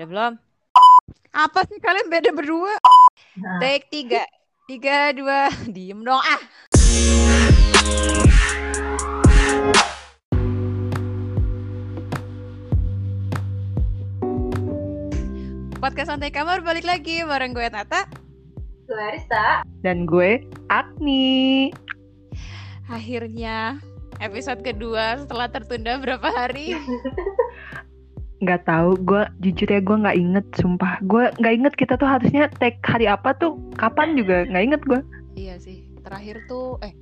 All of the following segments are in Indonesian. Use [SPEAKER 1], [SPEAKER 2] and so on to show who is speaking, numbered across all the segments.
[SPEAKER 1] Udah belum? Apa sih kalian beda berdua?
[SPEAKER 2] Nah,
[SPEAKER 1] Take tiga. Tiga, dua. Diem dong ah. Podcast Santai Kamar balik lagi bareng gue Tata.
[SPEAKER 2] gue Arista.
[SPEAKER 3] Dan gue Agni.
[SPEAKER 1] Akhirnya episode kedua setelah tertunda berapa hari?
[SPEAKER 3] Nggak tahu, gue jujur ya gue nggak inget, sumpah. Gue nggak inget kita tuh harusnya take hari apa tuh, kapan juga nggak inget gue.
[SPEAKER 1] iya sih. Terakhir tuh eh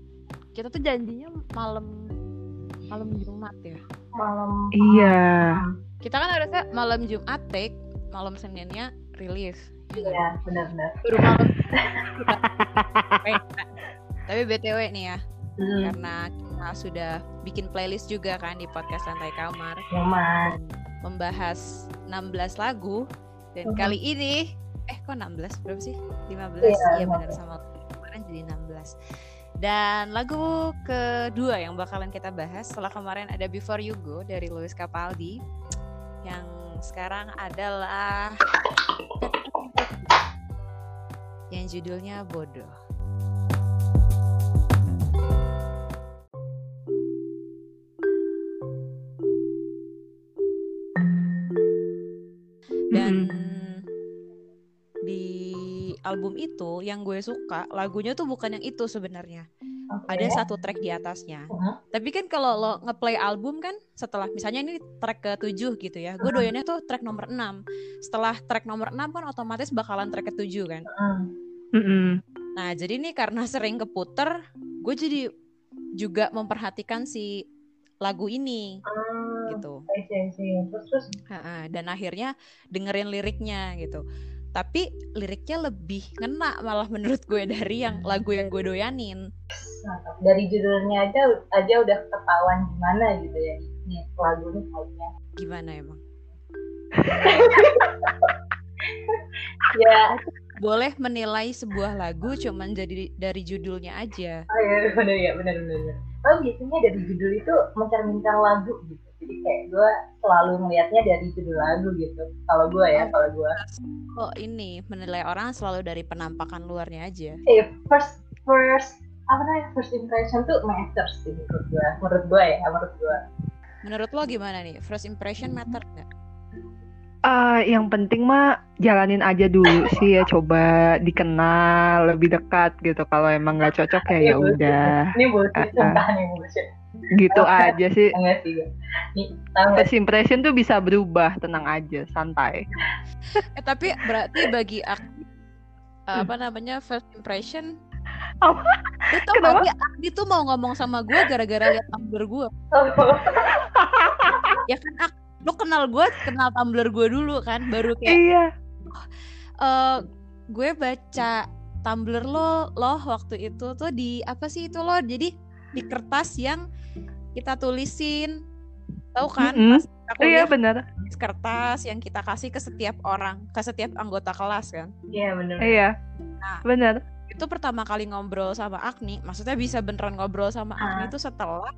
[SPEAKER 1] kita tuh janjinya malam malam Jumat ya.
[SPEAKER 2] Malam.
[SPEAKER 3] Iya.
[SPEAKER 1] Kita kan harusnya malam Jumat take, malam Seninnya rilis. Ya?
[SPEAKER 2] Iya, benar-benar.
[SPEAKER 1] Baru malam. kita- Tapi BTW nih ya,
[SPEAKER 2] Hmm,
[SPEAKER 1] karena kita sudah bikin playlist juga kan di podcast Santai Kamar membahas 16 lagu dan
[SPEAKER 2] Mhm.
[SPEAKER 1] kali ini eh kok 16 berapa sih? 15.
[SPEAKER 2] Iya,
[SPEAKER 1] Iya benar sama kemarin jadi 16. Dan lagu kedua yang bakalan kita bahas setelah kemarin ada Before You Go dari Louis Capaldi yang sekarang adalah yang judulnya Bodoh. Album itu yang gue suka lagunya tuh bukan yang itu sebenarnya.
[SPEAKER 2] Oke.
[SPEAKER 1] Ada satu track di atasnya.
[SPEAKER 2] Mhm.
[SPEAKER 1] Tapi kan kalau lo ngeplay album kan setelah misalnya ini track ke-7 gitu ya. Gue doyannya tuh track nomor 6. Setelah track nomor 6 kan otomatis bakalan track ke-7 kan.
[SPEAKER 3] Mm-mm.
[SPEAKER 1] Nah, jadi nih karena sering keputer, gue jadi juga memperhatikan si lagu ini
[SPEAKER 2] Hmm.
[SPEAKER 1] gitu.
[SPEAKER 2] I see, I see. Terus terus
[SPEAKER 1] Ha-ha, dan akhirnya dengerin liriknya gitu. Tapi liriknya lebih ngena malah menurut gue dari yang lagu yang gue doyanin.
[SPEAKER 2] dari judulnya aja aja udah ketahuan gimana gitu ya ini lagu ini kayaknya.
[SPEAKER 1] Gimana emang?
[SPEAKER 2] Ya,
[SPEAKER 1] Boleh menilai sebuah lagu cuman jadi dari judulnya aja.
[SPEAKER 2] oh iya benar ya benar benar. benar. Oh biasanya dari judul itu mencerminkan lagu gitu. Kayak gue selalu ngelihatnya dari judul lagu gitu. Kalau gue ya, kalau gue.
[SPEAKER 1] Kok ini menilai orang selalu dari penampakan luarnya aja.
[SPEAKER 2] Eh, first first apa namanya first impression tuh matters sih menurut gue. Menurut gue ya, menurut gue.
[SPEAKER 1] Menurut lo gimana nih? First impression matter nggak?
[SPEAKER 3] Ah, yang penting mah jalanin aja dulu sih ya, coba dikenal lebih dekat gitu. Kalau emang nggak cocok ya ya udah,
[SPEAKER 2] Ini bullshit,
[SPEAKER 3] ah.
[SPEAKER 2] sumpah nih bullshit.
[SPEAKER 3] Gitu aja sih.
[SPEAKER 2] Enggak. Nih,
[SPEAKER 3] First impression tuh bisa berubah, tenang aja, santai.
[SPEAKER 1] Eh tapi berarti bagi aku apa namanya first impression
[SPEAKER 3] Apa?
[SPEAKER 1] itu
[SPEAKER 3] Kenapa?
[SPEAKER 1] tadi Akdi tuh mau ngomong sama gue gara-gara lihat Tumblr gue
[SPEAKER 2] Oh,
[SPEAKER 1] ya kan Ak, lo kenal gue kenal Tumblr gue dulu kan baru kayak
[SPEAKER 3] Iya.
[SPEAKER 1] eh gue baca Tumblr lo lo waktu itu tuh di apa sih itu lo jadi di kertas yang kita tulisin tahu kan
[SPEAKER 3] Mm-mm.
[SPEAKER 1] pas kita
[SPEAKER 3] Iya benar.
[SPEAKER 1] kertas yang kita kasih ke setiap orang ke setiap anggota kelas kan
[SPEAKER 2] Iya bener.
[SPEAKER 3] Iya.
[SPEAKER 1] Nah.
[SPEAKER 3] Benar.
[SPEAKER 1] itu pertama kali ngobrol sama Agni maksudnya bisa beneran ngobrol sama Agni
[SPEAKER 2] Ah.
[SPEAKER 1] itu setelah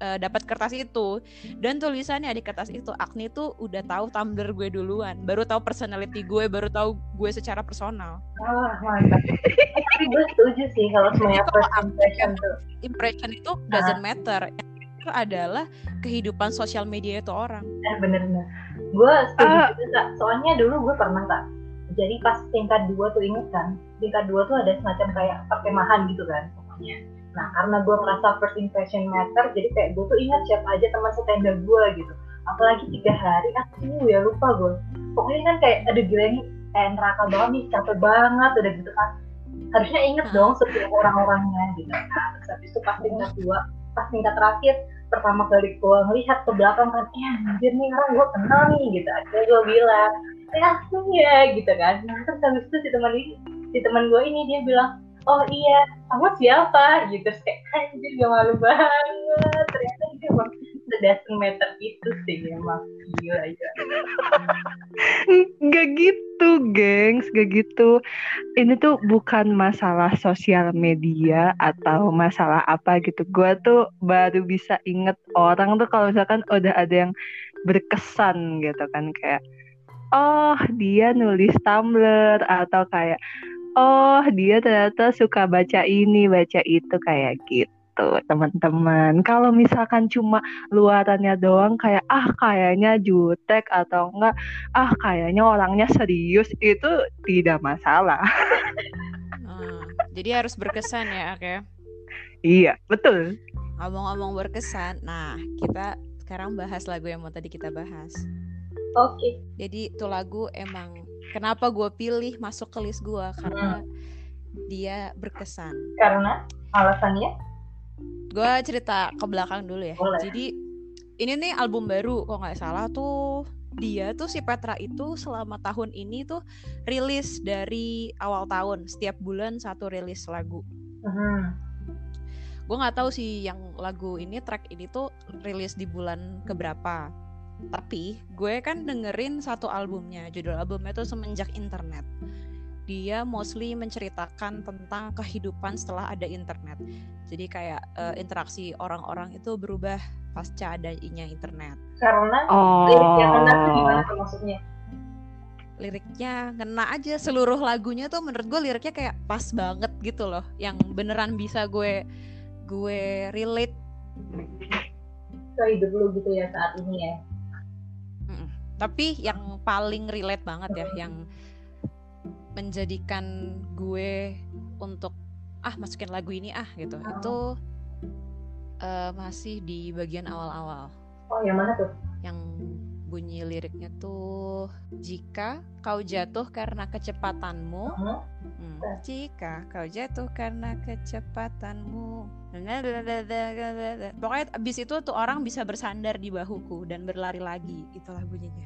[SPEAKER 1] eh, dapat kertas itu dan tulisannya di kertas itu Agni tuh udah tahu Tumblr gue duluan baru tahu personality gue baru tahu gue secara personal
[SPEAKER 2] Oh, mantap. Tapi gue setuju sih kalau semuanya
[SPEAKER 1] Itu
[SPEAKER 2] first impression tuh.
[SPEAKER 1] impression itu doesn't matter yang itu adalah kehidupan sosial media itu orang
[SPEAKER 2] Eh, bener-bener. Gue setuju
[SPEAKER 3] Ah.
[SPEAKER 2] juga, Kak. Soalnya dulu gue pernah, Kak. Jadi pas tingkat dua tuh inget kan, tingkat dua tuh ada semacam kayak perkemahan gitu kan, pokoknya. Nah, karena gue merasa first impression matter, jadi kayak gue tuh ingat siapa aja teman setenda gue gitu. Apalagi tiga hari, ah ini ya lupa gue. Pokoknya kan kayak, aduh gila ini kayak neraka banget nih, capek banget, udah gitu kan. Harusnya inget
[SPEAKER 1] Hmm.
[SPEAKER 2] dong setiap orang-orangnya gitu. Nah, terus habis itu pas tingkat dua, pas tingkat terakhir, pertama kali gue ngelihat ke belakang kan, eh anjir nih orang gue kenal nih gitu. Akhirnya gue bilang, eh asli ya gitu kan. Nah terus habis itu si teman ini, si teman gue ini dia bilang, oh iya, kamu siapa? Gitu. Terus kayak anjir gak malu banget. Ternyata dia emang sedasen meter itu sih emang gila ya.
[SPEAKER 3] Gak gitu, gengs, gak gitu. Ini tuh bukan masalah sosial media atau masalah apa gitu. Gua tuh baru bisa inget orang tuh kalau misalkan udah ada yang berkesan gitu kan kayak oh dia nulis Tumblr atau kayak oh dia ternyata suka baca ini baca itu kayak gitu teman-teman kalau misalkan cuma luarannya doang kayak ah kayaknya jutek atau enggak ah kayaknya orangnya serius itu tidak masalah
[SPEAKER 1] Hmm, jadi harus berkesan ya, Ak ya.
[SPEAKER 3] iya betul
[SPEAKER 1] Ngomong-ngomong berkesan, nah kita sekarang bahas lagu yang mau tadi kita bahas.
[SPEAKER 2] Oke.
[SPEAKER 1] Jadi tuh lagu emang kenapa gue pilih masuk ke list gue karena dia berkesan.
[SPEAKER 2] Karena alasannya
[SPEAKER 1] Gue cerita ke belakang dulu ya.
[SPEAKER 2] Boleh.
[SPEAKER 1] Jadi ini nih album baru kok nggak salah tuh dia tuh si Petra itu selama tahun ini tuh rilis dari awal tahun setiap bulan satu rilis lagu.
[SPEAKER 2] Mhm.
[SPEAKER 1] gue nggak tahu sih yang lagu ini track ini tuh rilis di bulan keberapa tapi gue kan dengerin satu albumnya judul albumnya tuh semenjak internet. Dia mostly menceritakan tentang kehidupan setelah ada internet. Jadi kayak eh, interaksi orang-orang itu berubah pasca adanya internet.
[SPEAKER 2] Karena lirik yang kena tuh gimana
[SPEAKER 3] oh
[SPEAKER 2] tuh maksudnya?
[SPEAKER 1] liriknya ngena aja seluruh lagunya tuh menurut gue liriknya kayak pas banget gitu loh. Yang beneran bisa gue gue relate.
[SPEAKER 2] Ke hidup lu gitu ya saat ini ya.
[SPEAKER 1] Tapi yang paling relate banget ya, yang menjadikan gue untuk ah masukin lagu ini ah gitu.
[SPEAKER 2] Oh.
[SPEAKER 1] Itu eh, masih di bagian awal-awal
[SPEAKER 2] Oh yang mana tuh?
[SPEAKER 1] yang bunyi liriknya tuh jika kau jatuh karena kecepatanmu
[SPEAKER 2] Mhm.
[SPEAKER 1] Hmm. Jika kau jatuh karena kecepatanmu. Pokoknya abis itu tuh orang bisa bersandar di bahuku dan berlari lagi. Itulah bunyinya.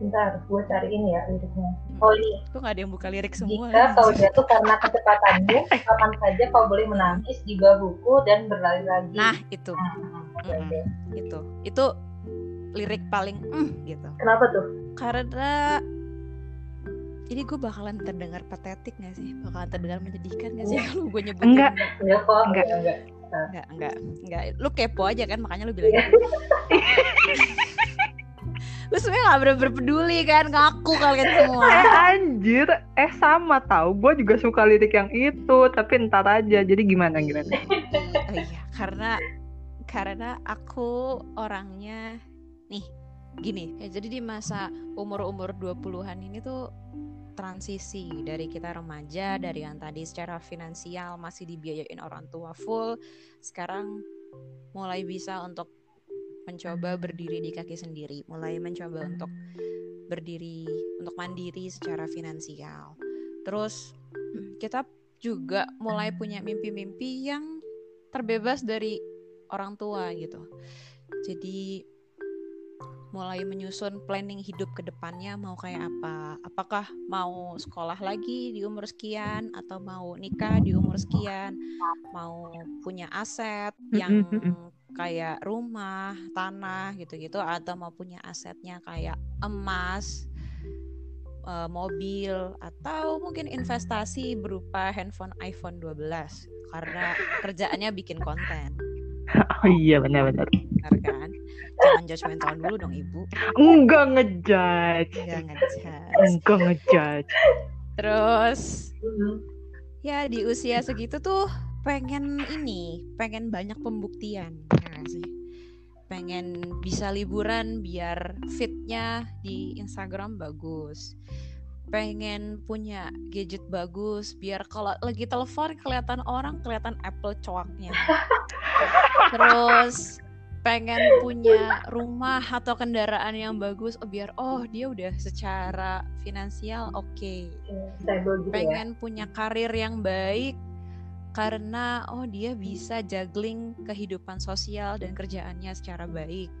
[SPEAKER 2] Bentar, gue cariin ya liriknya.
[SPEAKER 1] Hmm.
[SPEAKER 2] Oh ini,
[SPEAKER 1] Tuh nggak ada yang buka lirik semua.
[SPEAKER 2] jika kau jatuh karena kecepatanmu, kapan saja kau boleh menangis di bahuku dan berlari lagi.
[SPEAKER 1] Nah itu, Mm-mm.
[SPEAKER 2] oke.
[SPEAKER 1] itu, itu lirik paling mm, gitu.
[SPEAKER 2] Kenapa tuh?
[SPEAKER 1] Karena ini gue bakalan terdengar patetik gak sih? Bakalan terdengar menyedihkan gak sih kalau gue nyebutin?
[SPEAKER 3] Enggak.
[SPEAKER 2] Enggak kok,
[SPEAKER 3] Enggak.
[SPEAKER 2] enggak, enggak.
[SPEAKER 1] enggak, enggak, enggak. Lu kepo aja kan, makanya lu bilang.
[SPEAKER 2] Iya.
[SPEAKER 1] gitu. lu sebenarnya gak bener-bener peduli kan, ngaku kalian semua.
[SPEAKER 3] eh anjir eh sama tahu gue juga suka lirik yang itu tapi ntar aja jadi gimana gimana
[SPEAKER 1] Oh iya, karena karena aku orangnya nih gini. Ya, jadi di masa umur-umur 20-an ini tuh transisi dari kita remaja dari yang tadi secara finansial masih dibiayain orang tua full, sekarang mulai bisa untuk mencoba berdiri di kaki sendiri, mulai mencoba untuk berdiri untuk mandiri secara finansial. Terus kita juga mulai punya mimpi-mimpi yang terbebas dari orang tua gitu. Jadi mulai menyusun planning hidup ke depannya mau kayak apa. Apakah mau sekolah lagi di umur sekian atau mau nikah di umur sekian, mau punya aset yang kayak rumah, tanah gitu-gitu atau mau punya asetnya kayak emas, eh, mobil atau mungkin investasi berupa handphone iPhone 12 karena kerjaannya bikin konten.
[SPEAKER 3] oh iya benar-benar
[SPEAKER 1] Benar kan? Jangan judgmental dulu dong ibu.
[SPEAKER 3] enggak ngejudge
[SPEAKER 1] Jangan ngejudge.
[SPEAKER 3] enggak ngejudge
[SPEAKER 1] Terus
[SPEAKER 2] Mhm.
[SPEAKER 1] ya di usia segitu tuh pengen ini, pengen banyak pembuktian, ya sih? Pengen bisa liburan biar fitnya di Instagram bagus. Pengen punya gadget bagus biar kalau lagi telepon kelihatan orang kelihatan Apple coaknya. Terus pengen punya rumah atau kendaraan yang bagus oh, biar oh dia udah secara finansial oke
[SPEAKER 2] Stable gitu ya.
[SPEAKER 1] pengen punya karir yang baik karena oh dia bisa juggling kehidupan sosial dan kerjaannya secara baik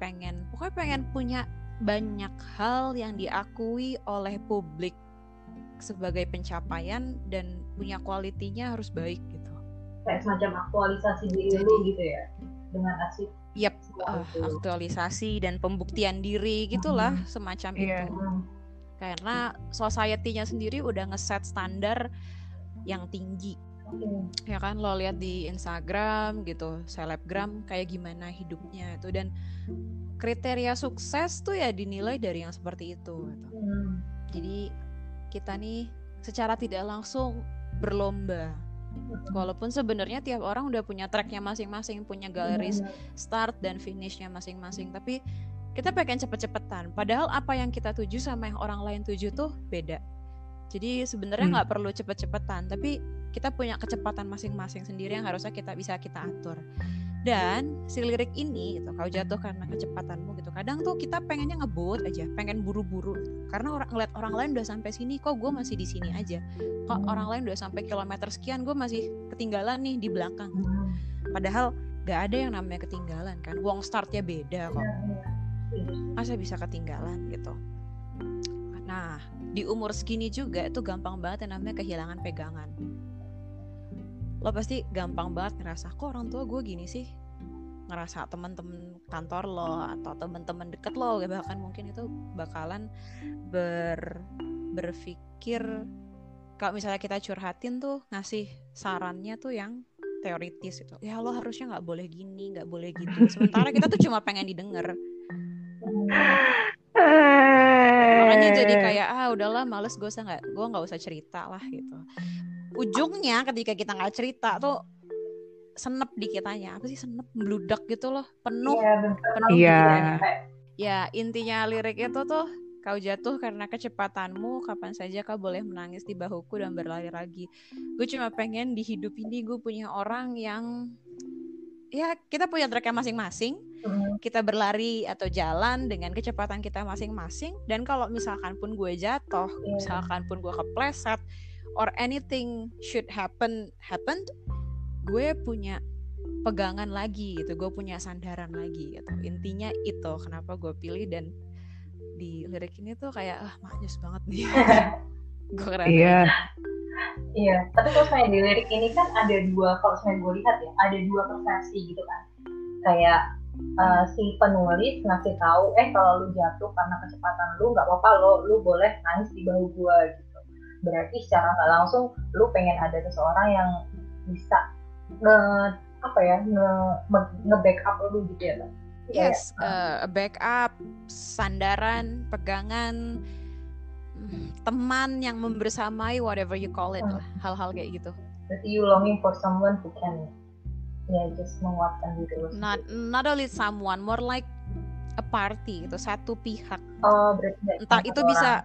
[SPEAKER 1] pengen pokoknya pengen punya banyak hal yang diakui oleh publik sebagai pencapaian dan punya kualitinya harus baik gitu
[SPEAKER 2] Kayak semacam aktualisasi diri
[SPEAKER 1] Jadi-
[SPEAKER 2] lu gitu ya. Dengan asik.
[SPEAKER 1] Ah,
[SPEAKER 2] itu.
[SPEAKER 1] aktualisasi dan pembuktian diri gitulah semacam
[SPEAKER 3] Iya.
[SPEAKER 1] itu
[SPEAKER 2] Hmm.
[SPEAKER 1] karena society-nya sendiri udah ngeset standar yang tinggi
[SPEAKER 2] Oke.
[SPEAKER 1] ya kan lo lihat di Instagram gitu selebgram kayak gimana hidupnya itu dan kriteria sukses tuh ya dinilai dari yang seperti itu gitu.
[SPEAKER 2] Hmm.
[SPEAKER 1] jadi kita nih secara tidak langsung berlomba walaupun sebenarnya tiap orang udah punya tracknya masing-masing punya galeris
[SPEAKER 2] Benar.
[SPEAKER 1] start dan finishnya masing-masing. Tapi kita pengen cepet-cepetan. Padahal apa yang kita tuju sama yang orang lain tuju tuh beda. Jadi sebenarnya
[SPEAKER 3] Hmm.
[SPEAKER 1] nggak perlu cepet-cepetan tapi kita punya kecepatan masing-masing sendiri yang harusnya kita bisa kita atur dan si lirik ini gitu kau jatuh karena kecepatanmu gitu kadang tuh kita pengennya ngebut aja pengen buru-buru gitu. karena orang ngeliat orang lain udah sampai sini kok gue masih di sini aja kok orang lain udah sampai kilometer sekian gue masih ketinggalan nih di belakang
[SPEAKER 2] Hmm.
[SPEAKER 1] padahal gak ada yang namanya ketinggalan kan wong startnya beda kok
[SPEAKER 2] Iya.
[SPEAKER 1] masa bisa ketinggalan gitu nah di umur segini juga itu gampang banget yang namanya kehilangan pegangan lo pasti gampang banget ngerasa kok orang tua gue gini sih? Ngerasa teman-teman kantor lo atau teman-teman deket lo bahkan mungkin itu bakalan ber berpikir kalau misalnya kita curhatin tuh ngasih sarannya tuh yang teoritis itu ya lo harusnya nggak boleh gini nggak boleh gitu. Sementara kita tuh cuma pengen didengar. Makanya jadi kayak ah udahlah males gue nggak gue nggak usah cerita lah gitu ujungnya ketika kita nggak cerita tuh senep di kitanya apa sih senep meludak gitu loh penuh
[SPEAKER 2] Iya, bener.
[SPEAKER 1] penuh
[SPEAKER 3] Iya.
[SPEAKER 1] di kitanya. ya intinya lirik itu tuh kau jatuh karena kecepatanmu kapan saja kau boleh menangis di bahuku dan berlari lagi gue cuma pengen di hidup ini gue punya orang yang ya kita punya tracknya masing-masing
[SPEAKER 2] Hmm.
[SPEAKER 1] kita berlari atau jalan dengan kecepatan kita masing-masing dan kalau misalkan pun gue jatuh
[SPEAKER 2] Iya.
[SPEAKER 1] misalkan pun gue kepleset or anything should happen happened gue punya pegangan lagi gitu gue punya sandaran lagi gitu intinya itu kenapa gue pilih dan di lirik ini tuh kayak ah maknyus banget nih gue keren
[SPEAKER 3] Iya.
[SPEAKER 2] Iya, tapi kalau misalnya di lirik ini kan ada dua, kalau misalnya gue lihat ya, ada dua persepsi gitu kan. Kayak uh, si penulis ngasih tahu, eh kalau lu jatuh karena kecepatan lu, nggak apa-apa lo, lu boleh nangis di bahu gue gitu. Berarti secara nggak langsung, lu pengen ada seseorang yang bisa nge apa ya nge nge backup lu gitu ya kan?
[SPEAKER 1] Yes, uh, backup, sandaran, pegangan, teman yang membersamai, whatever you call it
[SPEAKER 2] Hmm.
[SPEAKER 1] lah, hal-hal kayak gitu.
[SPEAKER 2] Berarti you longing for someone who can ya just menguatkan diri lu.
[SPEAKER 1] Not not only someone, more like a party gitu, satu pihak.
[SPEAKER 2] Oh, berarti
[SPEAKER 1] Entah itu bisa.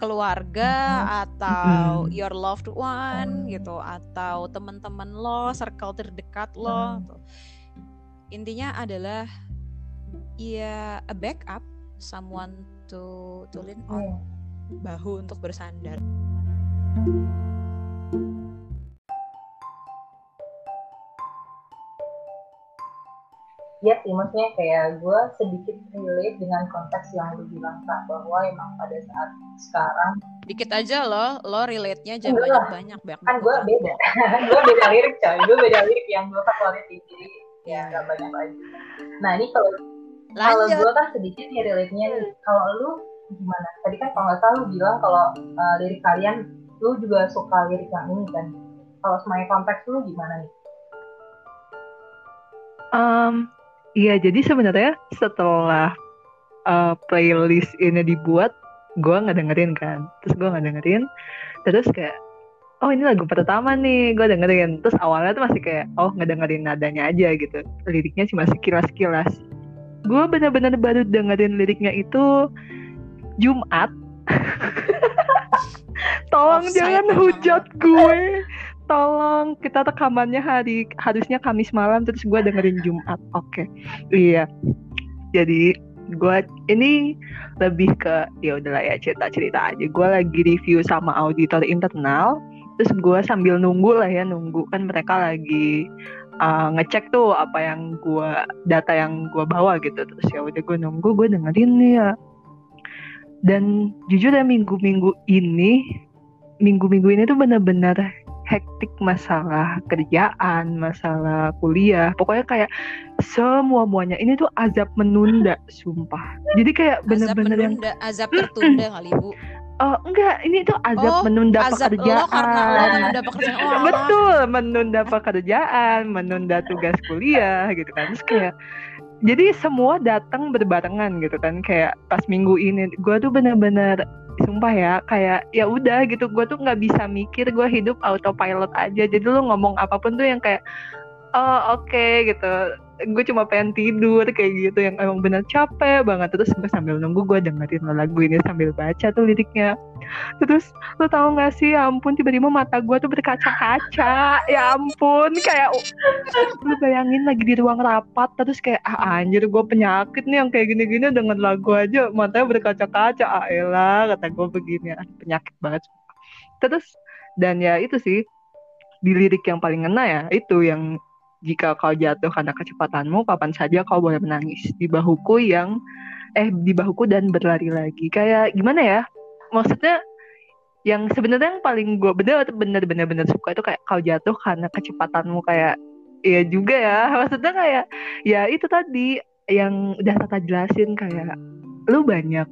[SPEAKER 1] Keluarga atau
[SPEAKER 3] Hmm.
[SPEAKER 1] your loved one
[SPEAKER 2] Hmm.
[SPEAKER 1] gitu, atau teman-teman lo, circle terdekat lo.
[SPEAKER 2] Hmm.
[SPEAKER 1] tuh. Intinya adalah ya a backup, someone to to lean on.
[SPEAKER 2] Iya.
[SPEAKER 1] bahu untuk bersandar.
[SPEAKER 2] Iya sih, maksudnya kayak gue sedikit relate dengan konteks yang lu bilang Kak, bahwa emang pada saat sekarang
[SPEAKER 1] Dikit aja loh, lo relate-nya jangan
[SPEAKER 2] Enggak lah.
[SPEAKER 1] banyak-banyak. banyak
[SPEAKER 2] kan gue beda, gue beda lirik coy, gue beda lirik yang gue favorit jadi ya gak banyak lagi. Nah ini kalau kalau gue kan sedikit nih relate-nya nih, kalau lu gimana? Tadi kan kalau nggak salah lu bilang kalau uh, lirik kalian lu juga suka lirik yang ini kan. Kalau semuanya konteks lu gimana nih?
[SPEAKER 3] Em, iya, jadi sebenarnya setelah eh, playlist ini dibuat, gue nggak dengerin kan. Terus gue nggak dengerin, terus kayak, oh ini lagu pertama nih, gue dengerin. Terus awalnya tuh masih kayak, oh nggak dengerin nadanya aja gitu. Liriknya cuma sekilas-kilas. Gue bener-bener baru dengerin liriknya itu Jumat. Tolong
[SPEAKER 1] Offside
[SPEAKER 3] jangan hujat gue tolong kita rekamannya hari harusnya Kamis malam terus gue dengerin Jumat. Oke. Iya. Jadi gue ini lebih ke ya udahlah ya cerita cerita aja. Gue lagi review sama auditor internal terus gue sambil nunggu lah ya nunggu. Kan mereka lagi uh, ngecek tuh apa yang gue data yang gue bawa gitu. Terus ya udah gue nunggu gue dengerin nih ya. Dan jujur ya minggu-minggu ini minggu-minggu ini tuh bener-bener hektik masalah kerjaan, masalah kuliah. Pokoknya kayak semua muanya ini tuh azab menunda, sumpah. Jadi kayak
[SPEAKER 1] azab
[SPEAKER 3] bener-bener yang
[SPEAKER 1] azab tertunda kali bu.
[SPEAKER 3] oh enggak, ini tuh azab
[SPEAKER 1] Oh,
[SPEAKER 3] menunda
[SPEAKER 1] Azab
[SPEAKER 3] pekerjaan.
[SPEAKER 1] lo karena lo menunda pekerjaan. Oh.
[SPEAKER 3] Betul, menunda pekerjaan, menunda tugas kuliah gitu kan. Terus kayak jadi semua datang berbarengan gitu kan kayak pas minggu ini gue tuh bener-bener sumpah ya kayak ya udah gitu. Gue tuh nggak bisa mikir gue hidup autopilot aja. Jadi lu ngomong apa pun tuh yang kayak oh oke okay, gitu gue cuma pengen tidur kayak gitu yang emang bener capek banget. Terus gue sambil nunggu gue dengerin lagu ini sambil baca tuh liriknya. Terus lo tau gak sih ya ampun tiba-tiba mata gue tuh berkaca-kaca. Ya ampun kayak lu bayangin lagi di ruang rapat terus kayak ah anjir gue penyakit nih yang kayak gini-gini dengan lagu aja. Matanya berkaca-kaca. Ah elah kata gue begini. Ah, penyakit banget terus dan ya itu sih di lirik yang paling ngena ya itu yang jika kau jatuh karena kecepatanmu, kapan saja kau boleh menangis di bahuku yang eh di bahuku dan berlari lagi. Kayak gimana ya? Maksudnya yang sebenarnya yang paling gue bener bener bener bener suka itu kayak kau jatuh karena kecepatanmu kayak ya juga ya maksudnya kayak ya itu tadi yang udah tata jelasin kayak lu banyak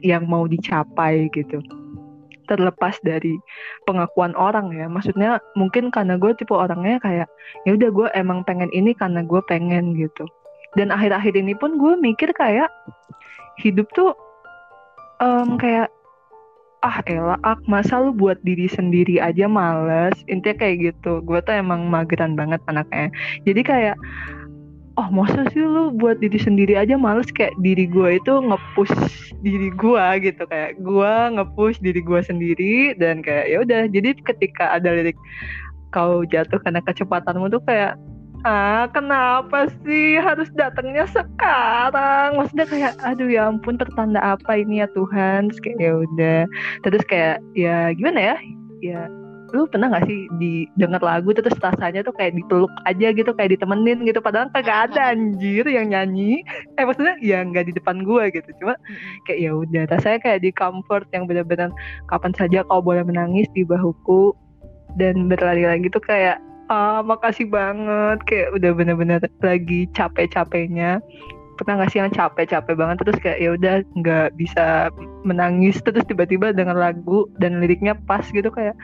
[SPEAKER 3] yang mau dicapai gitu terlepas dari pengakuan orang ya. Maksudnya mungkin karena gue tipe orangnya kayak ya udah gue emang pengen ini karena gue pengen gitu. Dan akhir-akhir ini pun gue mikir kayak hidup tuh um, kayak ah elah ak masa lu buat diri sendiri aja males? Intinya kayak gitu. Gue tuh emang mageran banget anaknya. Jadi kayak oh masa sih lu buat diri sendiri aja males? Kayak diri gue itu ngepush diri gue gitu. Kayak gue ngepush diri gue sendiri dan kayak ya udah. Jadi ketika ada lirik kau jatuh karena kecepatanmu tuh kayak ah kenapa sih harus datangnya sekarang? Maksudnya kayak aduh ya ampun pertanda apa ini ya Tuhan? Terus kayak ya udah. Terus kayak ya gimana ya? Ya lu pernah gak sih didengar lagu terus rasanya tuh kayak dipeluk aja gitu kayak ditemenin gitu. Padahal kagak ada anjir yang nyanyi. Eh maksudnya ya nggak di depan gue gitu. Cuma kayak ya udah rasanya kayak di comfort yang benar-benar kapan saja kau boleh menangis di bahuku. Dan berlari lagi tuh kayak ah makasih banget. Kayak udah bener-bener lagi capek-capeknya. Pernah gak sih yang capek-capek banget terus kayak ya udah nggak bisa menangis. Terus tiba-tiba dengan lagu dan liriknya pas gitu kayak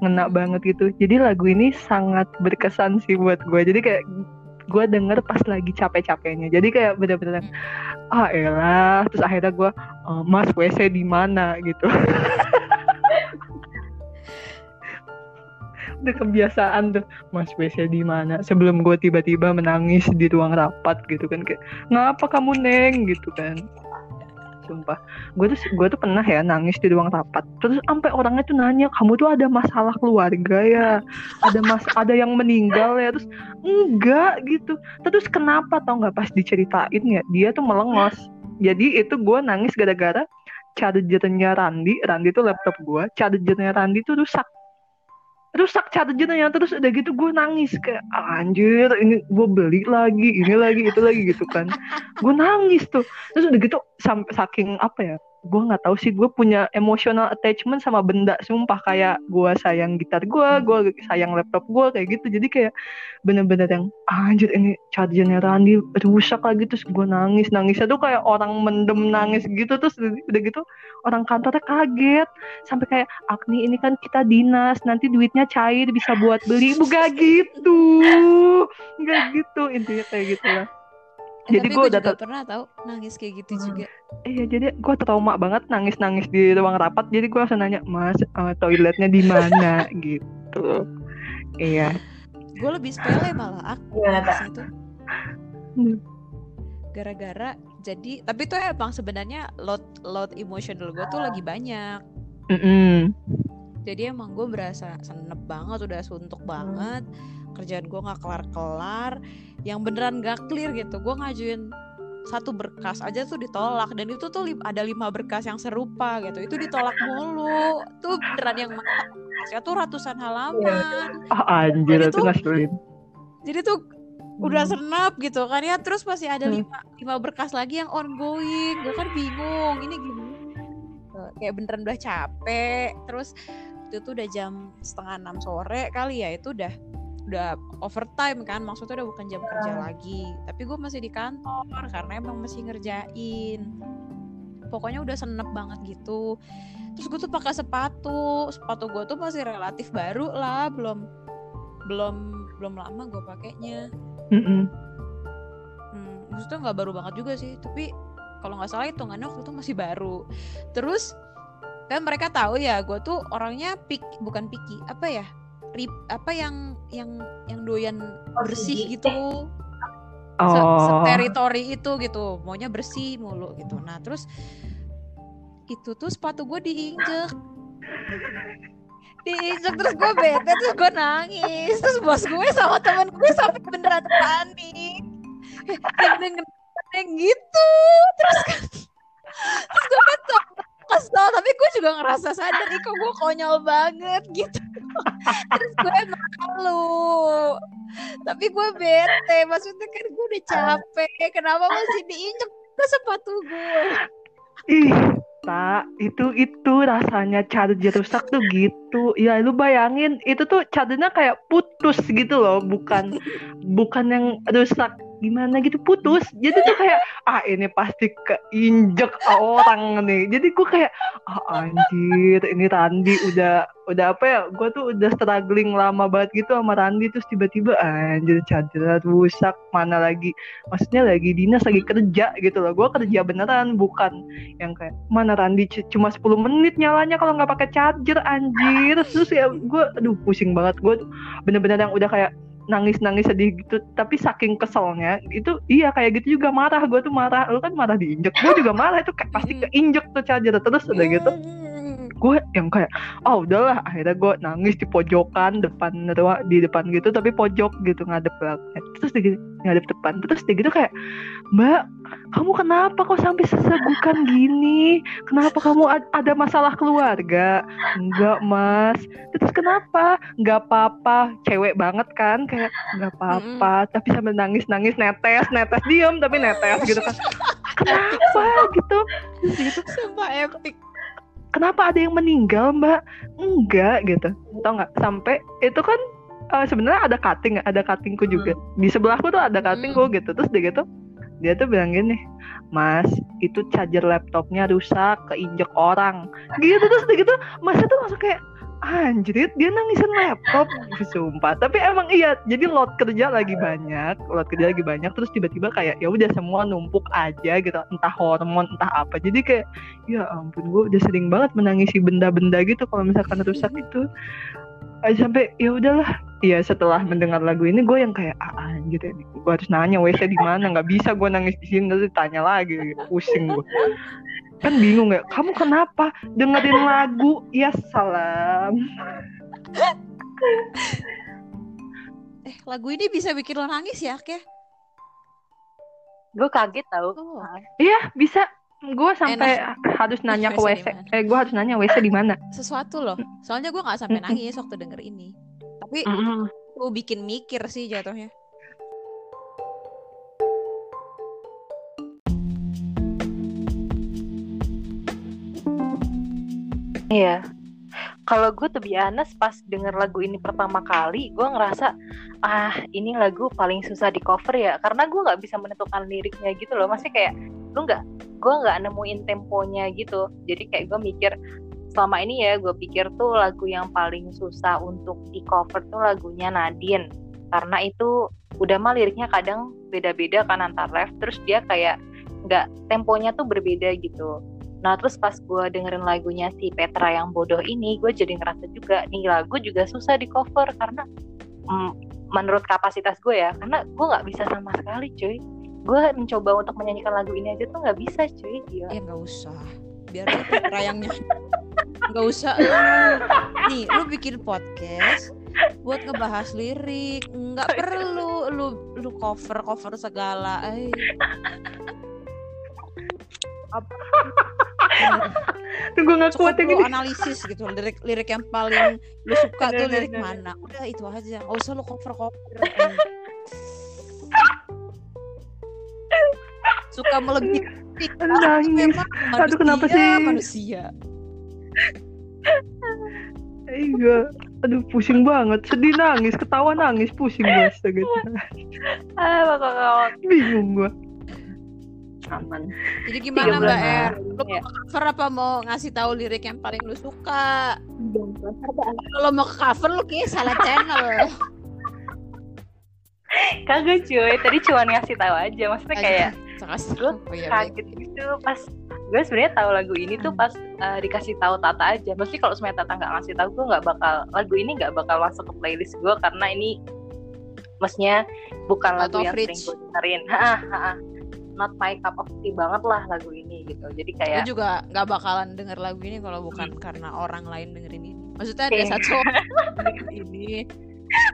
[SPEAKER 3] ngena banget gitu. Jadi lagu ini sangat berkesan sih buat gue jadi kayak gue denger pas lagi capek-capeknya. Jadi kayak bener-bener ah elah. Terus akhirnya gue oh, mas wc di mana? gitu. Udah kebiasaan tuh mas wc di mana? Sebelum gue tiba-tiba menangis di ruang rapat gitu kan. Kayak ngapa kamu neng? gitu kan sumpah. Gue tuh gue tuh pernah ya nangis di ruang rapat. Terus sampai orangnya tuh nanya kamu tuh ada masalah keluarga ya? Ada mas ada yang meninggal ya? Terus enggak gitu. Terus kenapa tau nggak pas diceritain ya dia tuh melengos. Jadi itu gue nangis gara-gara chargernya Randi. Randi tuh laptop gue chargernya Randi tuh rusak rusak chargernya terus udah gitu gue nangis kayak anjir ini gue beli lagi ini lagi itu lagi gitu kan. Gue nangis tuh. Terus udah gitu sampai saking apa ya gue nggak tahu sih gue punya emotional attachment sama benda sumpah. Kayak gue sayang gitar gue gue sayang laptop gue kayak gitu. Jadi kayak bener-bener yang ah, anjir ini chargernya Randy rusak lagi terus gue nangis nangisnya tuh kayak orang mendem nangis gitu. Terus udah gitu orang kantornya kaget. Sampai kayak Agni ini kan kita dinas nanti duitnya cair bisa buat beli. Bukan gitu. Nggak gitu. Intinya kayak gitu lah
[SPEAKER 1] jadi gue udah pernah tau nangis kayak gitu hmm. juga.
[SPEAKER 3] Iya jadi gue trauma banget nangis nangis di ruang rapat. Jadi gue langsung nanya mas uh, toiletnya di mana gitu. Iya.
[SPEAKER 1] Gue lebih sepele malah aku ya, itu. Hmm. Gara-gara jadi tapi tuh emang sebenarnya load load emosional gue tuh lagi banyak. Mm -hmm. Jadi emang gue berasa senep banget, udah suntuk banget. Kerjaan gue nggak kelar-kelar yang beneran gak clear gitu. Gue ngajuin satu berkas aja tuh ditolak dan itu tuh ada lima berkas yang serupa gitu. Itu ditolak mulu. Tuh beneran yang ya tuh ratusan halaman.
[SPEAKER 3] Oh, anjir jadi itu ngeselin
[SPEAKER 1] jadi tuh udah hmm. senap gitu kan ya. Terus masih ada hmm. lima lima berkas lagi yang ongoing. Gue kan bingung ini gimana? Kayak beneran udah capek. Terus itu tuh udah jam setengah enam sore kali ya itu udah udah overtime kan maksudnya udah bukan jam kerja ah. lagi. Tapi gue masih di kantor karena emang masih ngerjain. Pokoknya udah senep banget gitu. Terus gue tuh pakai sepatu. Sepatu gue tuh masih relatif baru lah. Belum belum belum lama gue pakainya. Mm -mm. hmm, maksudnya nggak baru banget juga sih. Tapi kalau nggak salah hitungannya waktu itu masih baru. Terus kan mereka tahu ya gue tuh orangnya pik bukan picky apa ya rip apa yang yang yang doyan
[SPEAKER 2] Oh,
[SPEAKER 1] bersih gitu. Se,
[SPEAKER 3] Oh.
[SPEAKER 1] teritori itu gitu. Maunya bersih mulu gitu. Nah terus itu tuh sepatu gue diinjek. Diinjek terus gue bete terus gue nangis. Terus bos gue sama temen gue sampai beneran panik. Deng deng deng, deng, gitu. Terus kan terus gue kan kesel tapi gue juga ngerasa sadar ih kok gue konyol banget gitu terus gue malu. Tapi gue bete maksudnya kan gue udah capek. Kenapa masih diinjek ke sepatu gue?
[SPEAKER 3] Ih, tak itu itu rasanya charger rusak tuh gitu. Ya lu bayangin itu tuh chargernya kayak putus gitu loh, bukan bukan yang rusak gimana gitu putus. Jadi tuh kayak ah ini pasti keinjek orang nih. Jadi gue kayak ah anjir ini Randi udah udah apa ya? Gue tuh udah struggling lama banget gitu sama Randi terus tiba-tiba anjir charger rusak mana lagi maksudnya lagi dinas lagi kerja gitu loh. Gue kerja beneran bukan yang kayak mana Randi cuma 10 menit nyalanya kalau nggak pakai charger anjir terus ya gue aduh pusing banget gue bener-bener yang udah kayak nangis-nangis sedih gitu tapi saking keselnya itu iya kayak gitu juga marah. Gue tuh marah lu kan marah diinjek. Gue juga marah itu kayak pasti
[SPEAKER 1] Mm.
[SPEAKER 3] keinjek tuh charger terus udah gitu gue yang kayak oh udahlah. Akhirnya gue nangis di pojokan depan ruang di depan gitu tapi pojok gitu ngadep belakang terus gitu, ngadep depan terus dia gitu kayak mbak kamu kenapa kok sampai sesegukan gini? Kenapa kamu ad- ada masalah keluarga? Enggak mas. Terus kenapa? Nggak apa-apa. Cewek banget kan kayak nggak apa-apa. Tapi sambil nangis nangis netes netes diem tapi netes gitu kan. Kenapa? Gitu. Terus gitu
[SPEAKER 1] sumpah epic
[SPEAKER 3] kenapa ada yang meninggal mbak? Enggak gitu. Tau nggak? Sampai itu kan eh, sebenarnya ada cutting ada cuttingku juga. Di sebelahku tuh ada cuttingku gitu. Terus dia gitu dia tuh bilang gini mas itu charger laptopnya rusak keinjek orang. Gitu terus dia gitu mas tuh langsung kayak anjrit dia nangisin laptop sumpah. Tapi emang iya jadi load kerja lagi banyak load kerja lagi banyak terus tiba-tiba kayak ya udah semua numpuk aja gitu entah hormon entah apa. Jadi kayak ya ampun gue udah sering banget menangisi benda-benda gitu kalau misalkan rusak itu. Eh, sampai ya udahlah. Ya setelah mendengar lagu ini gue yang kayak ah anjir ini gue harus nanya WC di mana? Nggak bisa gue nangis di sini terus tanya lagi. Pusing gue kan bingung ya kamu kenapa? Dengerin lagu. Ya salam.
[SPEAKER 1] Eh lagu ini bisa bikin lo nangis ya Kya?
[SPEAKER 2] gue kaget tau.
[SPEAKER 1] Oh.
[SPEAKER 3] iya bisa. Gue sampai harus nanya ke
[SPEAKER 1] WC
[SPEAKER 3] eh gue harus nanya WC di mana?
[SPEAKER 1] Sesuatu loh. Soalnya gue nggak sampai nangis waktu denger ini. Tapi
[SPEAKER 3] Mm-mm.
[SPEAKER 1] gue bikin mikir sih jatuhnya
[SPEAKER 2] Iya. Kalau gue tuh honest pas denger lagu ini pertama kali, gue ngerasa ah ini lagu paling susah di cover ya, karena gue nggak bisa menentukan liriknya gitu loh. Masih kayak lu nggak, gue nggak nemuin temponya gitu. Jadi kayak gue mikir selama ini ya, gue pikir tuh lagu yang paling susah untuk di cover tuh lagunya Nadine, karena itu udah mah liriknya kadang beda-beda kan antar ref, terus dia kayak nggak temponya tuh berbeda gitu. Nah terus pas gue dengerin lagunya si Petra yang bodoh ini, gue jadi ngerasa juga nih lagu juga susah di cover karena mm, menurut kapasitas gue ya, karena gue nggak bisa sama sekali cuy. Gue mencoba untuk menyanyikan lagu ini aja tuh nggak bisa cuy. Gila.
[SPEAKER 1] ya nggak usah. Biar Petra yang nyanyi nggak usah lu. Nih lu bikin podcast buat ngebahas lirik. Nggak perlu lu lu cover cover segala. Eh
[SPEAKER 3] tuh gue nggak kuat yang
[SPEAKER 1] lu
[SPEAKER 3] ini.
[SPEAKER 1] analisis gitu. Lirik lirik yang paling lu suka tuh lirik mana? Udah itu aja. Nggak usah lu cover cover. Suka melebihi
[SPEAKER 3] Aduh, nangis.
[SPEAKER 1] memang
[SPEAKER 3] Aduh, kenapa sih?
[SPEAKER 1] manusia.
[SPEAKER 3] Iya aduh pusing banget. Sedih nangis. Ketawa nangis. Pusing gue astaga.
[SPEAKER 2] Ah, bakal kawat.
[SPEAKER 3] bingung gue
[SPEAKER 2] Aman.
[SPEAKER 1] jadi gimana mbak
[SPEAKER 2] lalu,
[SPEAKER 1] lu
[SPEAKER 2] ya.
[SPEAKER 1] mau cover apa mau ngasih tahu lirik yang paling lu suka kalau mau cover lu kayak salah channel
[SPEAKER 2] kagak cuy tadi cuma ngasih tahu aja maksudnya kayak
[SPEAKER 1] Sakas.
[SPEAKER 2] gue
[SPEAKER 1] Oh, iya,
[SPEAKER 2] kaget gitu pas gue sebenarnya tahu lagu ini tuh pas uh, dikasih tahu Tata aja. Mesti kalau sebenarnya Tata nggak ngasih tahu gue nggak bakal lagu ini nggak bakal masuk ke playlist gue karena ini maksudnya bukan
[SPEAKER 1] Out
[SPEAKER 2] lagu yang sering
[SPEAKER 1] reach.
[SPEAKER 2] gue dengerin. Not my cup of tea banget lah lagu ini gitu. Jadi
[SPEAKER 1] Gue
[SPEAKER 2] kayak
[SPEAKER 1] juga nggak bakalan denger lagu ini kalau bukan karena orang lain dengerin ini. Maksudnya ada
[SPEAKER 2] Iya.
[SPEAKER 1] satu orang ini.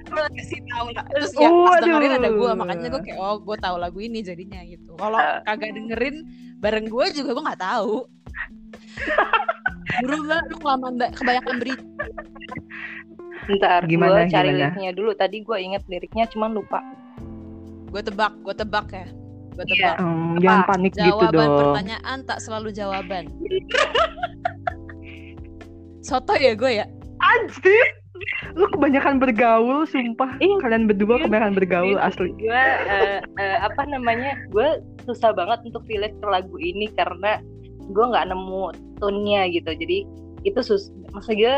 [SPEAKER 1] Gue kasih tahu lah. Terus ya
[SPEAKER 2] Oh,
[SPEAKER 1] pas dengerin
[SPEAKER 2] aduh.
[SPEAKER 1] ada gue, makanya gue kayak oh gue tahu lagu ini jadinya gitu. Kalau
[SPEAKER 2] Ah.
[SPEAKER 1] kagak dengerin bareng gue juga gue nggak tahu. Buru banget lu kelamaan ba- kebanyakan beri.
[SPEAKER 2] ntar
[SPEAKER 3] Gimana,
[SPEAKER 2] gue cari
[SPEAKER 3] gimana?
[SPEAKER 2] liriknya dulu. Tadi gue inget liriknya cuman lupa.
[SPEAKER 1] Gue tebak, gue tebak ya.
[SPEAKER 2] Iya.
[SPEAKER 1] tebak.
[SPEAKER 3] Hmm, jangan panik gitu
[SPEAKER 1] Jawaban
[SPEAKER 3] dong.
[SPEAKER 1] pertanyaan tak selalu jawaban. Soto ya gue ya.
[SPEAKER 3] Anjir. Lu kebanyakan bergaul, sumpah.
[SPEAKER 2] Iya.
[SPEAKER 3] Kalian berdua
[SPEAKER 2] Iya.
[SPEAKER 3] kebanyakan bergaul asli.
[SPEAKER 2] gue eh, eh, apa namanya gue susah banget untuk relate ke lagu ini karena gue nggak nemu tone-nya gitu jadi itu sus maksud gue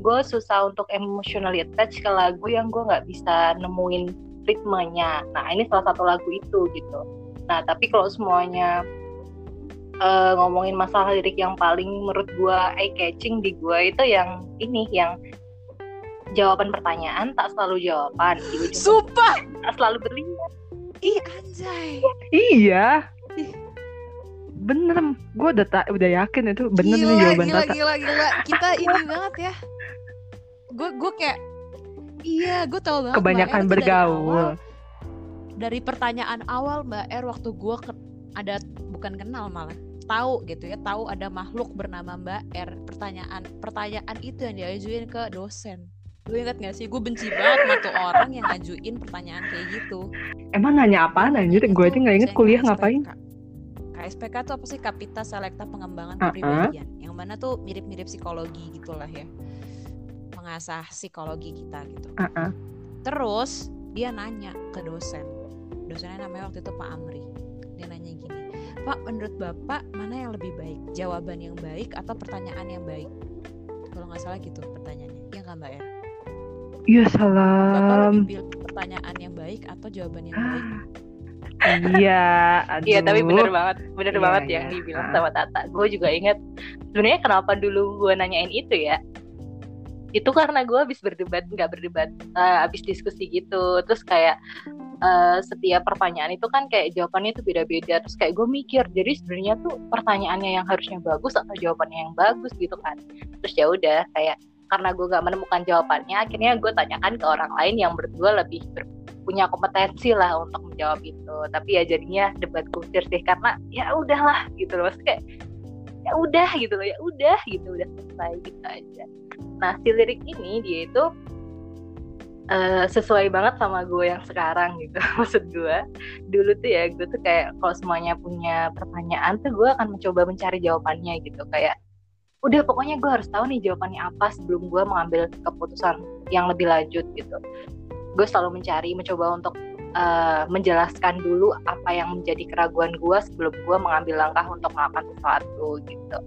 [SPEAKER 2] gue susah untuk emotionally attach ke lagu yang gue nggak bisa nemuin ritmenya nah ini salah satu lagu itu gitu nah tapi kalau semuanya eh, ngomongin masalah lirik yang paling menurut gue eye catching di gue itu yang ini yang jawaban pertanyaan tak selalu jawaban di ujung
[SPEAKER 1] Sumpah.
[SPEAKER 2] tak selalu berlian
[SPEAKER 1] Ih anjay.
[SPEAKER 3] Iya.
[SPEAKER 1] Ih.
[SPEAKER 3] Bener, gue udah tak udah yakin itu bener
[SPEAKER 1] gila,
[SPEAKER 3] nih jawaban
[SPEAKER 1] gila,
[SPEAKER 3] Tata.
[SPEAKER 1] gila, gila. Kita ini banget ya. Gue gue kayak iya, gue tahu banget.
[SPEAKER 3] Kebanyakan bergaul.
[SPEAKER 1] awal, Dari, pertanyaan awal Mbak R waktu gue ada bukan kenal malah tahu gitu ya tahu ada makhluk bernama Mbak R pertanyaan pertanyaan itu yang diajuin ke dosen lu ingat gak sih gue benci banget sama tuh orang yang ngajuin pertanyaan kayak gitu
[SPEAKER 3] Emang nanya apaan anjir?
[SPEAKER 1] Namanya
[SPEAKER 3] Gue aja nggak inget kuliah
[SPEAKER 1] KSPK.
[SPEAKER 3] ngapain.
[SPEAKER 1] KSPK tuh apa sih Kapita Selekta Pengembangan
[SPEAKER 3] Uh-uh.
[SPEAKER 1] Kepribadian yang mana tuh mirip-mirip psikologi gitulah ya mengasah psikologi kita gitu
[SPEAKER 3] Uh-uh.
[SPEAKER 1] terus dia nanya ke dosen dosennya namanya waktu itu Pak Amri dia nanya gini Pak menurut Bapak mana yang lebih baik jawaban yang baik atau pertanyaan yang baik kalau nggak salah gitu pertanyaannya ya nggak Mbak Er
[SPEAKER 3] Iya
[SPEAKER 1] Bapak
[SPEAKER 3] salam.
[SPEAKER 1] lebih pilih pertanyaan yang baik atau jawaban yang baik
[SPEAKER 3] Iya, aduh.
[SPEAKER 2] Iya tapi bener banget, bener
[SPEAKER 3] Iya,
[SPEAKER 2] banget
[SPEAKER 3] iya.
[SPEAKER 2] yang dibilang sama Tata. Gue juga inget. Sebenarnya kenapa dulu gue nanyain itu ya? Itu karena gue habis berdebat, nggak berdebat, eh, habis diskusi gitu. Terus kayak eh, setiap pertanyaan itu kan kayak jawabannya itu beda-beda. Terus kayak gue mikir, jadi sebenarnya tuh pertanyaannya yang harusnya bagus atau jawabannya yang bagus gitu kan? Terus ya udah kayak karena gue gak menemukan jawabannya, akhirnya gue tanyakan ke orang lain yang berdua lebih ber- punya kompetensi lah untuk menjawab itu tapi ya jadinya debat kusir sih karena ya udahlah gitu loh Maksudnya kayak ya udah gitu loh ya udah gitu udah selesai gitu aja nah si lirik ini dia itu eh, sesuai banget sama gue yang sekarang gitu maksud gue. Dulu tuh ya gue tuh kayak kalau semuanya punya pertanyaan tuh gue akan mencoba mencari jawabannya gitu. Kayak udah pokoknya gue harus tahu nih jawabannya apa sebelum gue mengambil keputusan yang lebih lanjut gitu. Gue selalu mencari mencoba untuk eh, menjelaskan dulu apa yang menjadi keraguan gue sebelum gue mengambil langkah untuk melakukan sesuatu gitu.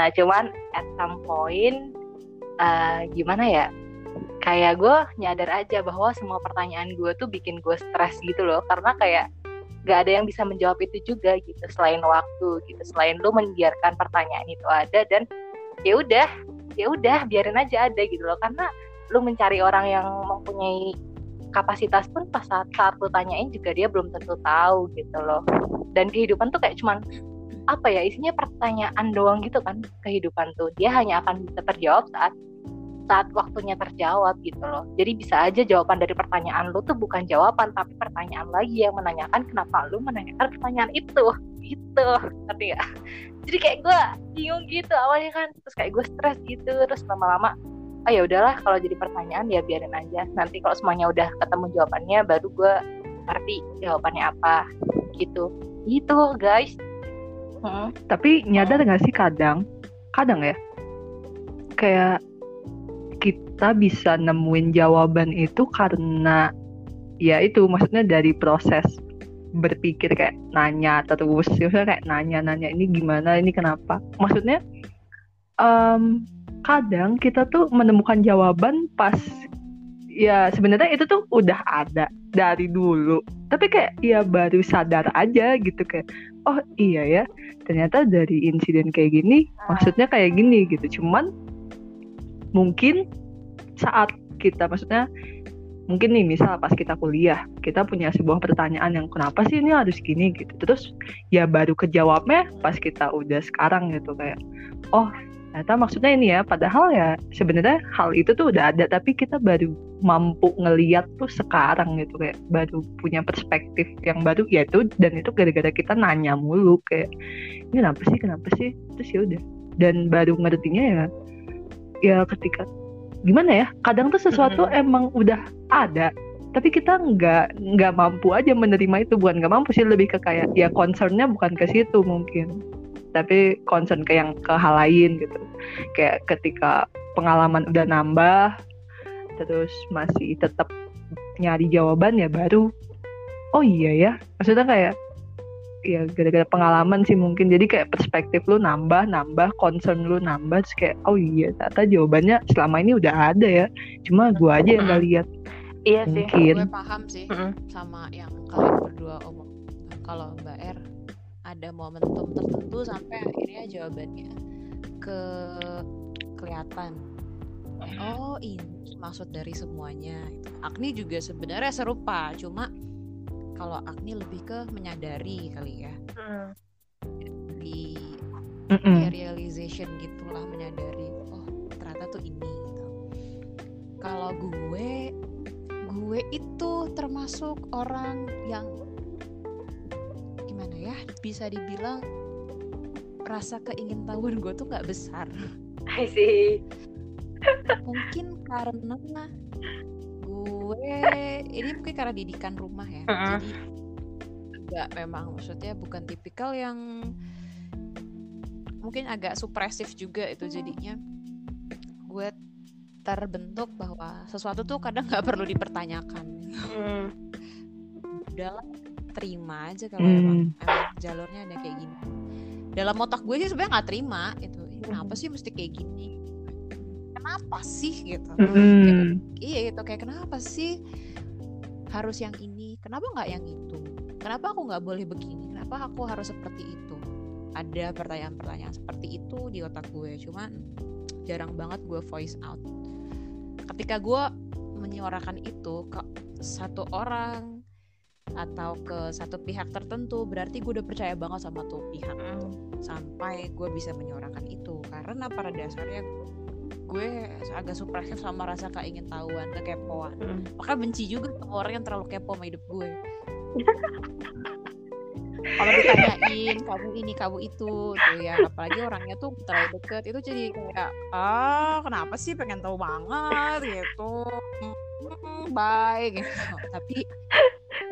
[SPEAKER 2] Nah cuman at some point eh, gimana ya kayak gue nyadar aja bahwa semua pertanyaan gue tuh bikin gue stres gitu loh. Karena kayak gak ada yang bisa menjawab itu juga gitu selain waktu gitu selain lu membiarkan pertanyaan itu ada dan ya udah ya udah biarin aja ada gitu loh. Karena lu mencari orang yang mempunyai kapasitas pun pas saat saat lu tanyain juga dia belum tentu tahu gitu loh. Dan kehidupan tuh kayak cuman apa ya isinya pertanyaan doang gitu kan kehidupan tuh. Dia hanya akan bisa terjawab saat saat waktunya terjawab gitu loh. Jadi bisa aja jawaban dari pertanyaan lu tuh bukan jawaban tapi pertanyaan lagi yang menanyakan kenapa lu menanyakan pertanyaan itu. Gitu ngerti gak? jadi kayak gue bingung gitu awalnya kan terus kayak gue stres gitu terus lama-lama oh ya udahlah kalau jadi pertanyaan ya biarin aja. Nanti kalau semuanya udah ketemu jawabannya baru gue ngerti jawabannya apa. Gitu. Gitu guys. Hmm.
[SPEAKER 3] Tapi nyadar gak sih kadang, kadang ya, kayak kita bisa nemuin jawaban itu karena ya itu maksudnya dari proses berpikir kayak nanya terus, misalnya kayak nanya-nanya ini gimana, ini kenapa. Maksudnya em, kadang kita tuh menemukan jawaban pas ya sebenarnya itu tuh udah ada dari dulu. Tapi kayak ya baru sadar aja gitu kayak oh iya ya ternyata dari insiden kayak gini maksudnya kayak gini gitu. Cuman mungkin saat kita maksudnya mungkin nih misal pas kita kuliah kita punya sebuah pertanyaan yang kenapa sih ini harus gini? Gitu. Terus ya baru kejawabnya pas kita udah sekarang gitu kayak oh ternyata maksudnya ini ya padahal ya sebenarnya hal itu tuh udah ada tapi kita baru mampu ngeliat tuh sekarang gitu kayak baru punya perspektif yang baru ya itu dan itu gara-gara kita nanya mulu kayak ini kenapa sih kenapa sih? Terus ya udah. Dan baru ngertinya ya ya ketika gimana ya kadang tuh sesuatu
[SPEAKER 2] Mm-mm.
[SPEAKER 3] emang udah ada tapi kita nggak nggak mampu aja menerima itu. Bukan nggak mampu sih lebih ke kayak ya concernnya bukan ke situ mungkin tapi concern ke yang ke hal lain gitu. Kayak ketika pengalaman udah nambah terus masih tetap nyari jawaban ya baru oh iya ya. Maksudnya kayak ya gara-gara pengalaman sih mungkin. Jadi kayak perspektif lu nambah nambah concern lu nambah terus kayak oh iya ternyata jawabannya selama ini udah ada ya. Cuma gua aja yang nggak lihat.
[SPEAKER 2] Iya sih.
[SPEAKER 3] mungkin.
[SPEAKER 1] gue paham sih sama yang kalian berdua omong. Kalau Mbak R ada momentum tertentu sampai akhirnya jawabannya ke kelihatan. Oh ini maksud dari semuanya. Agni juga sebenarnya serupa cuma kalau Agni lebih ke menyadari kali ya
[SPEAKER 2] Mm.
[SPEAKER 1] di
[SPEAKER 3] Mm-mm.
[SPEAKER 1] ya realization gitulah menyadari oh ternyata tuh ini gitu. kalau gue gue itu termasuk orang yang gimana ya bisa dibilang rasa keingintahuan gue tuh nggak besar
[SPEAKER 2] I see.
[SPEAKER 1] mungkin karena gue ini mungkin karena didikan rumah ya
[SPEAKER 2] Mm-mm.
[SPEAKER 1] jadi enggak memang maksudnya bukan tipikal yang mungkin agak supresif juga itu jadinya gue terbentuk bahwa sesuatu tuh kadang nggak perlu dipertanyakan
[SPEAKER 2] Mm.
[SPEAKER 1] udahlah terima aja kalau emang,
[SPEAKER 3] Hmm.
[SPEAKER 1] emang jalurnya ada kayak gini dalam otak gue sih sebenarnya nggak terima itu kenapa sih mesti kayak gini kenapa sih gitu?
[SPEAKER 3] Mm-mm.
[SPEAKER 1] iya gitu kayak kenapa sih harus yang ini? Kenapa nggak yang itu? Kenapa aku nggak boleh begini? Kenapa aku harus seperti itu? Ada pertanyaan-pertanyaan seperti itu di otak gue cuman jarang banget gue voice out. Ketika gue menyuarakan itu ke satu orang atau ke satu pihak tertentu berarti gue udah percaya banget sama tuh pihak
[SPEAKER 2] Mm.
[SPEAKER 1] sampai gue bisa menyuarakan itu. Karena pada dasarnya gue agak supresif sama rasa keingintahuan kekepoan.
[SPEAKER 2] Mm.
[SPEAKER 1] maka benci juga sama orang yang terlalu kepo sama hidup gue. Kalau ditanyain kamu ini kamu itu tuh ya. Apalagi orangnya tuh terlalu deket itu jadi kayak ah kenapa sih? Pengen tahu banget gitu. Hmm, bye gitu. Tapi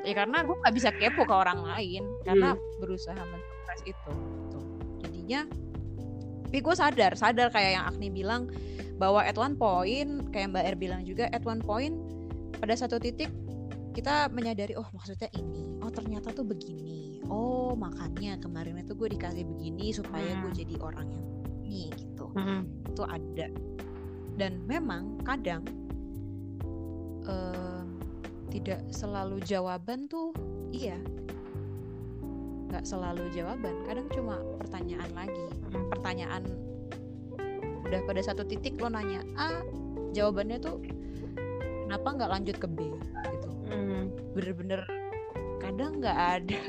[SPEAKER 1] ya karena gue nggak bisa kepo ke orang lain karena berusaha mensupres itu gitu. jadinya tapi gue sadar sadar kayak yang Agni bilang bahwa at one point kayak Mbak R bilang juga at one point pada satu titik kita menyadari oh maksudnya ini. Oh ternyata tuh begini. Oh makanya kemarin itu gue dikasih begini supaya gue
[SPEAKER 2] Hmm.
[SPEAKER 1] jadi orang yang ini gitu.
[SPEAKER 2] Mm.
[SPEAKER 1] itu ada. Dan memang kadang em, tidak selalu jawaban tuh iya nggak selalu jawaban kadang cuma pertanyaan lagi
[SPEAKER 2] Mm.
[SPEAKER 1] pertanyaan udah pada satu titik lo nanya A jawabannya tuh kenapa nggak lanjut ke B gitu
[SPEAKER 2] Mm.
[SPEAKER 1] bener-bener kadang nggak ada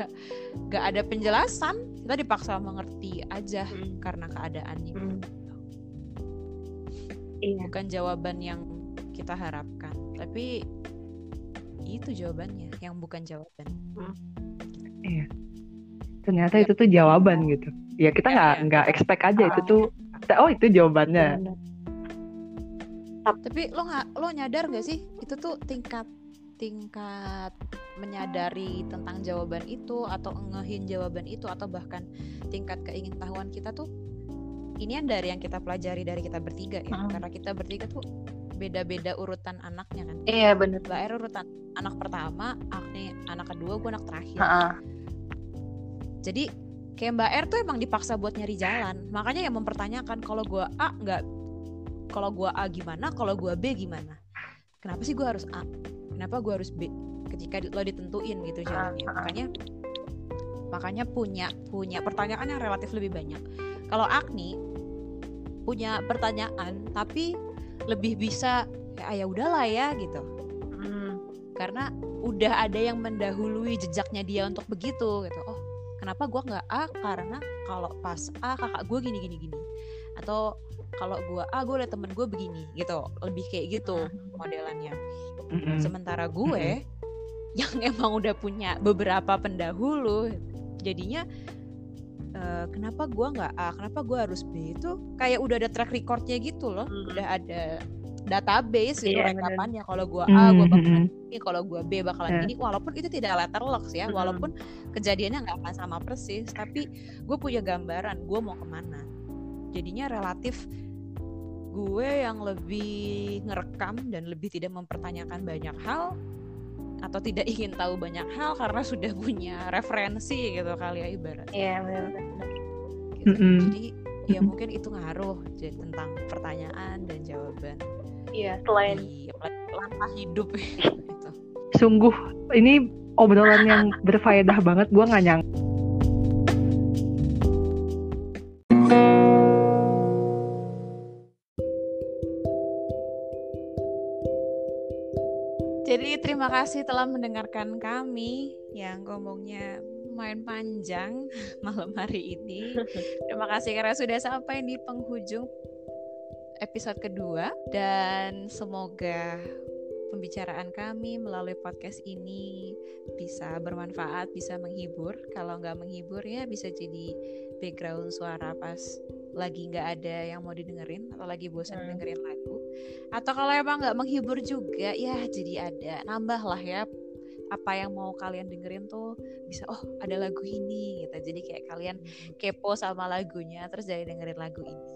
[SPEAKER 1] nggak ada penjelasan kita dipaksa mengerti aja
[SPEAKER 2] Mm.
[SPEAKER 1] karena keadaannya
[SPEAKER 2] Mm. Iya.
[SPEAKER 1] bukan jawaban yang kita harapkan tapi itu jawabannya yang bukan jawaban
[SPEAKER 3] ternyata itu tuh jawaban gitu ya kita
[SPEAKER 1] Ya,
[SPEAKER 3] nggak
[SPEAKER 1] ya.
[SPEAKER 3] nggak expect aja itu tuh oh itu jawabannya
[SPEAKER 2] Bener.
[SPEAKER 1] tapi lo nggak lo nyadar gak sih itu tuh tingkat tingkat menyadari tentang jawaban itu atau ngehin jawaban itu atau bahkan tingkat keingintahuan kita tuh ini yang dari yang kita pelajari dari kita bertiga ya
[SPEAKER 2] Mm.
[SPEAKER 1] karena kita bertiga tuh beda-beda urutan anaknya kan
[SPEAKER 2] Iya bener.
[SPEAKER 1] Mbak Er urutan anak pertama Agni anak kedua gue anak terakhir
[SPEAKER 2] Ha-ha.
[SPEAKER 1] Jadi kayak Mbak R tuh emang dipaksa buat nyari jalan. Makanya yang mempertanyakan kalau gua A nggak kalau gua A gimana kalau gua B gimana? Kenapa sih gue harus A? Kenapa gue harus B? Ketika lo ditentuin gitu jalannya. makanya makanya punya punya pertanyaan yang relatif lebih banyak. Kalau Agni punya pertanyaan tapi lebih bisa ya ya udahlah ya gitu.
[SPEAKER 2] Hmm.
[SPEAKER 1] karena udah ada yang mendahului jejaknya dia untuk begitu gitu. Oh kenapa gua nggak A? Karena kalau pas A kakak gue gini gini gini. Atau kalau gua A gue liat temen gue begini gitu. Lebih kayak gitu modelannya. Sementara gue yang emang udah punya beberapa pendahulu jadinya eh, kenapa gua nggak A? Kenapa gua harus B? Itu kayak udah ada track recordnya gitu loh. Udah ada database gitu
[SPEAKER 2] bener.
[SPEAKER 1] rekapannya kalau gua A gua
[SPEAKER 3] Mm,
[SPEAKER 1] bakalan ini kalau gua B bakalan
[SPEAKER 3] Ya.
[SPEAKER 1] gini walaupun itu tidak letterlocks ya
[SPEAKER 2] Mm-mm.
[SPEAKER 1] walaupun kejadiannya nggak akan sama persis tapi gue punya gambaran gue mau ke mana jadinya relatif gue yang lebih ngerekam dan lebih tidak mempertanyakan banyak hal atau tidak ingin tahu banyak hal karena sudah punya referensi gitu kali ya ibarat
[SPEAKER 2] Iya benar-benar.
[SPEAKER 1] gitu.
[SPEAKER 3] Mm-mm.
[SPEAKER 1] jadi ya mungkin itu ngaruh jadi tentang pertanyaan dan jawaban
[SPEAKER 2] Iya selain
[SPEAKER 1] di langkah hidup gitu.
[SPEAKER 3] Sungguh ini obrolan yang berfaedah banget. Gua nggak nyangka.
[SPEAKER 1] Jadi terima kasih telah mendengarkan kami yang ngomongnya main panjang malam hari ini. Terima kasih karena sudah sampai di penghujung episode kedua dan semoga pembicaraan kami melalui podcast ini bisa bermanfaat, bisa menghibur. Kalau nggak menghibur ya bisa jadi background suara pas lagi nggak ada yang mau didengerin atau lagi bosan
[SPEAKER 2] Hmm.
[SPEAKER 1] dengerin lagu. Atau kalau emang nggak menghibur juga ya jadi ada nambah lah ya apa yang mau kalian dengerin tuh bisa oh ada lagu ini gitu. Jadi kayak kalian kepo sama lagunya terus jadi dengerin lagu ini.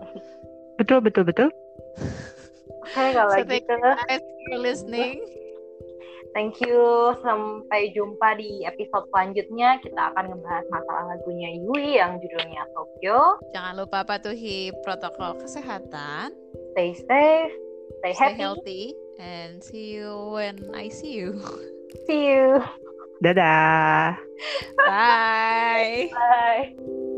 [SPEAKER 3] Betul betul betul.
[SPEAKER 2] Oke kalau
[SPEAKER 1] So, thank
[SPEAKER 2] gitu
[SPEAKER 1] guys for listening.
[SPEAKER 2] thank you sampai jumpa di episode selanjutnya kita akan ngebahas masalah lagunya Yui yang judulnya Tokyo
[SPEAKER 1] Jangan lupa patuhi protokol kesehatan,
[SPEAKER 2] stay safe stay
[SPEAKER 1] stay
[SPEAKER 2] happy
[SPEAKER 1] healthy, and see you when I see you.
[SPEAKER 2] see you
[SPEAKER 3] Dadah.
[SPEAKER 1] Bye.
[SPEAKER 2] bye